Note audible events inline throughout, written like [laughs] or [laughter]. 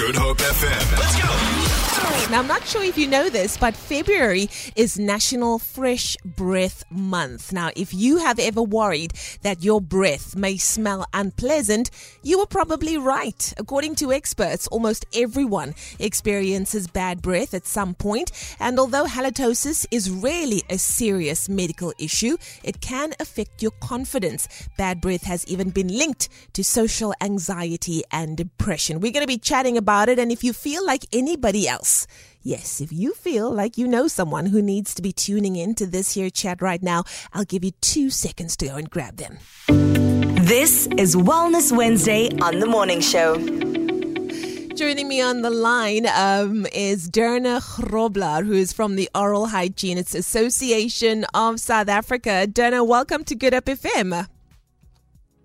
Good Hope FM. Let's go. Now, I'm not sure if you know this, but February is National Fresh Breath Month. Now, if you have ever worried that your breath may smell unpleasant, you were probably right. According to experts, almost everyone experiences bad breath at some point. point, and although halitosis is rarely a serious medical issue, it can affect your confidence. Bad breath has even been linked to social anxiety and depression. We're going to be chatting about it, and if you feel like anybody else, Yes, if you feel like you know someone who needs to be tuning in to this here chat right now, I'll give you two seconds to go and grab them. This is Wellness Wednesday on the morning show. Joining me on the line um, is Dirna Grobbelaar, who is from the Oral Hygienists Association of South Africa. Derna, welcome to Good Hope FM.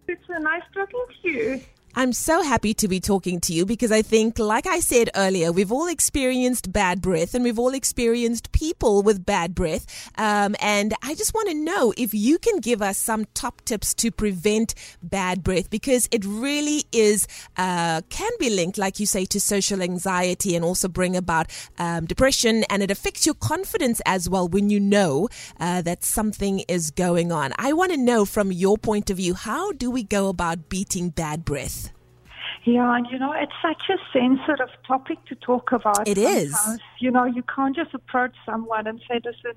It's so nice talking to you. I'm so happy to be talking to you because I think, like I said earlier, we've all experienced bad breath and we've all experienced people with bad breath. Um, and I just want to know if you can give us some top tips to prevent bad breath because it really is, uh, can be linked, like you say, to social anxiety and also bring about um, depression and it affects your confidence as well when you know uh, that something is going on. I want to know from your point of view, how do we go about beating bad breath? Yeah, and you know, it's such a sensitive topic to talk about. It is. You know, you can't just approach someone and say, listen,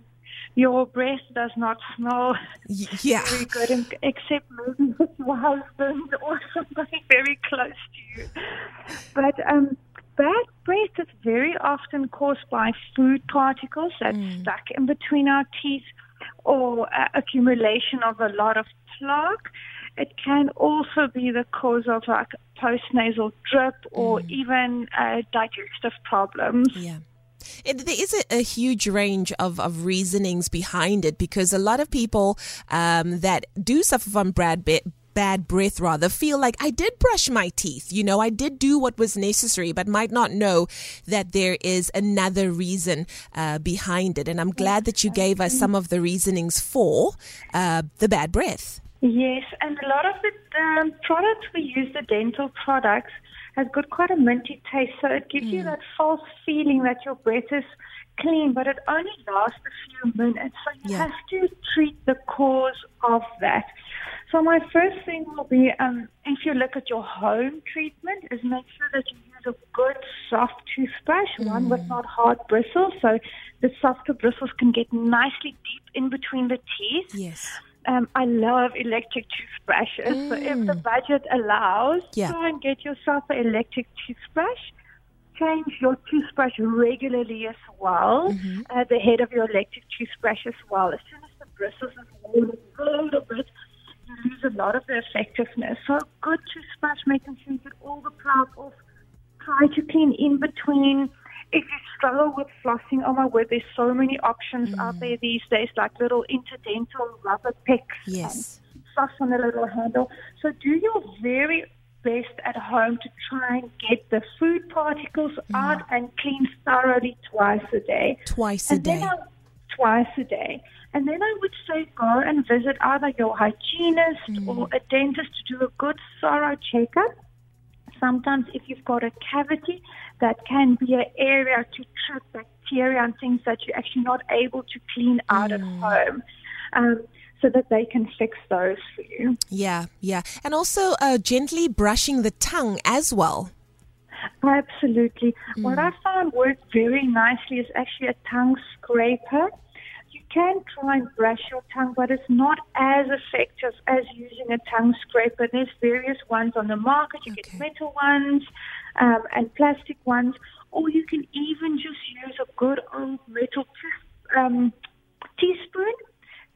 your breath does not smell [laughs] yeah. very good, and, except maybe [laughs] with your husband [laughs] or somebody very close to you. But um, bad breath is very often caused by food particles that's stuck in between our teeth or uh, accumulation of a lot of plaque. It can also be the cause of like postnasal drip or even uh, digestive problems. Yeah. It, there is a, a huge range of, of reasonings behind it because a lot of people um, that do suffer from bad, be- bad breath rather feel like I did brush my teeth. You know, I did do what was necessary, but might not know that there is another reason uh, behind it. And I'm glad that you gave us some of the reasonings for uh, the bad breath. Yes, and a lot of the um, products we use, the dental products, has got quite a minty taste, so it gives you that false feeling that your breath is clean, but it only lasts a few minutes. So you Yeah. have to treat the cause of that. So my first thing will be, um, if you look at your home treatment, is make sure that you use a good soft toothbrush, one with not hard bristles, so the softer bristles can get nicely deep in between the teeth. Yes. Um, I love electric toothbrushes. So if the budget allows, Yeah. try and get yourself an electric toothbrush. Change your toothbrush regularly as well. Uh, the head of your electric toothbrush as well. As soon as the bristles have worn a little bit, you lose a lot of the effectiveness. So a good toothbrush, making sure you get all the plaque off. Try to clean in between. If you struggle with flossing, oh my word, there's so many options out there mm. these days, like little interdental rubber picks. Yes. Floss on a little handle. So do your very best at home to try and get the food particles mm. out and clean thoroughly twice a day. Twice a And then day. I, twice a day. And then I would say go and visit either your hygienist mm. or a dentist to do a good thorough checkup. Sometimes if you've got a cavity, that can be an area to trap bacteria and things that you're actually not able to clean out at home. Um, so that they can fix those for you. Yeah, yeah. And also uh, gently brushing the tongue as well. Absolutely. What I found worked very nicely is actually a tongue scraper. Can try and brush your tongue, but it's not as effective as using a tongue scraper. There's various ones on the market. You Okay. get metal ones um, and plastic ones, or you can even just use a good old metal um, teaspoon.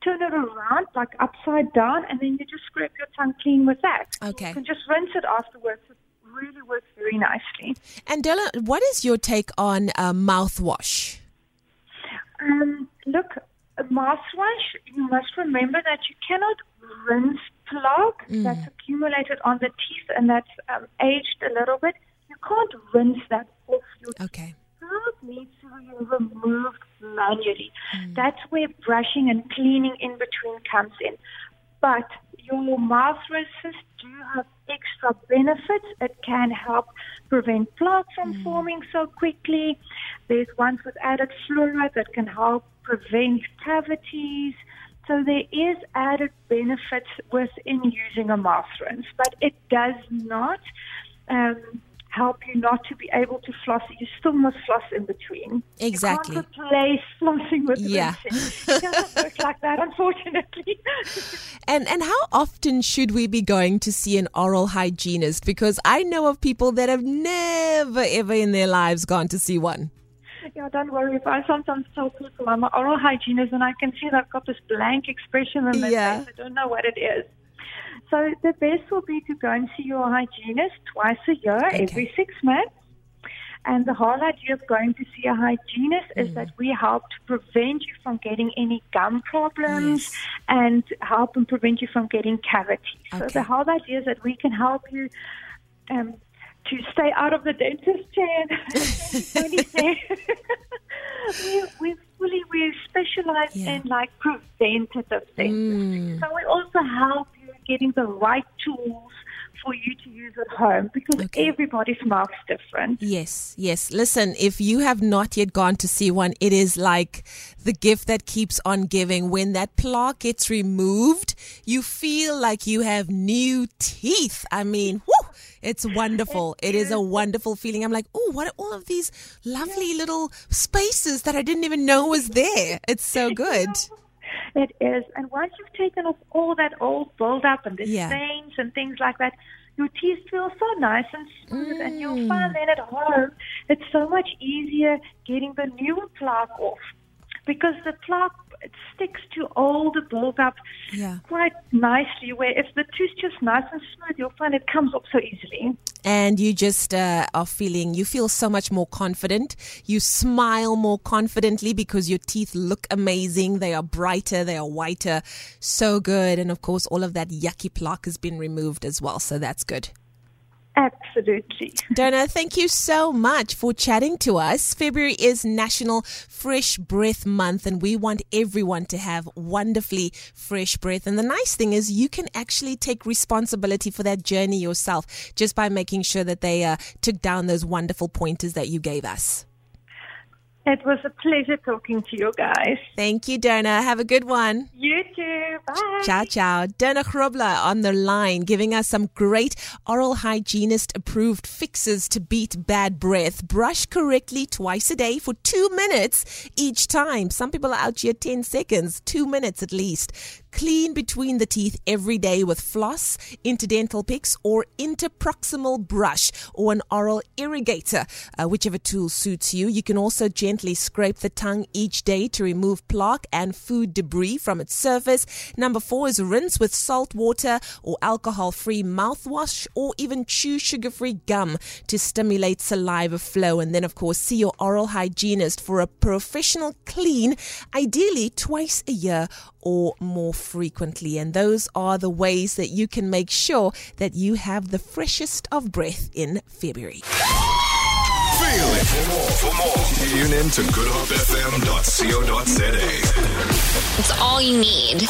Turn it around, like upside down, and then you just scrape your tongue clean with that. Okay. You can just rinse it afterwards. It really works very nicely. And Della, what is your take on uh, mouthwash? Um, a mouthwash, you must remember that you cannot rinse plaque that's accumulated on the teeth and that's um, aged a little bit. You can't rinse that off your Okay. plaque needs to be removed manually. That's where brushing and cleaning in between comes in. but your mouth rinses do have extra benefits. It can help prevent plaque from Mm. forming so quickly. There's ones with added fluoride that can help prevent cavities. So there is added benefits within using a mouth rinse, but it does not um, help you not to be able to floss. You still must floss in between. Exactly. You can't replace flossing with Yeah. rinsing. It doesn't [laughs] work like that, unfortunately. [laughs] And and how often should we be going to see an oral hygienist? Because I know of people that have never ever in their lives gone to see one. Yeah, don't worry. If I sometimes tell people I'm an oral hygienist and I can see they've got this blank expression on their Yeah. face, I don't know what it is. So the best will be to go and see your hygienist twice a year, every six months. And the whole idea of going to see a hygienist Mm. is that we help to prevent you from getting any gum problems Yes. and help and prevent you from getting cavities. So the whole idea is that we can help you um, to stay out of the dentist chair. [laughs] We, we fully we specialize Yeah. in like preventative things. So we also help you getting the right tools for you to use at home because Okay. everybody's mouth's different. Yes, yes. Listen, if you have not yet gone to see one, it is like the gift that keeps on giving. When that plaque gets removed, you feel like you have new teeth. I mean, whoo, it's wonderful. [laughs] It is a wonderful feeling. I'm like, oh, what are all of these lovely little spaces that I didn't even know was there? It's so [laughs] good. It is. And once you've taken off all that old buildup and the Yeah. stains and things like that, your teeth feel so nice and smooth. And Mm. you'll find then at home, it's so much easier getting the newer plaque off because the plaque it sticks to all the buildup Yeah. quite nicely. Where if the tooth's just nice and smooth, you'll find it comes up so easily. and you just uh, are feeling you feel so much more confident you smile more confidently because your teeth look amazing they are brighter they are whiter so good and of course all of that yucky plaque has been removed as well so that's good Absolutely. Donna, thank you so much for chatting to us. February is National Fresh Breath Month, and we want everyone to have wonderfully fresh breath. And the nice thing is, you can actually take responsibility for that journey yourself just by making sure that they uh, took down those wonderful pointers that you gave us. It was a pleasure talking to you guys. Thank you, Donna. Have a good one. You. Bye. Ciao, ciao. Donna Grobbelaar on the line giving us some great oral hygienist approved fixes to beat bad breath. Brush correctly twice a day for two minutes each time. Some people are out here 10 seconds, two minutes at least. Clean between the teeth every day with floss, interdental picks, or interproximal brush or an oral irrigator, uh, whichever tool suits you. You can also gently scrape the tongue each day to remove plaque and food debris from its surface. Number four is rinse with salt water or alcohol free mouthwash or even chew sugar free gum to stimulate saliva flow. And then, of course, see your oral hygienist for a professional clean, ideally twice a year or more frequently. And those are the ways that you can make sure that you have the freshest of breath in February. Feel it. For more, for more, tune in to goodhopefm.co.za. It's all you need.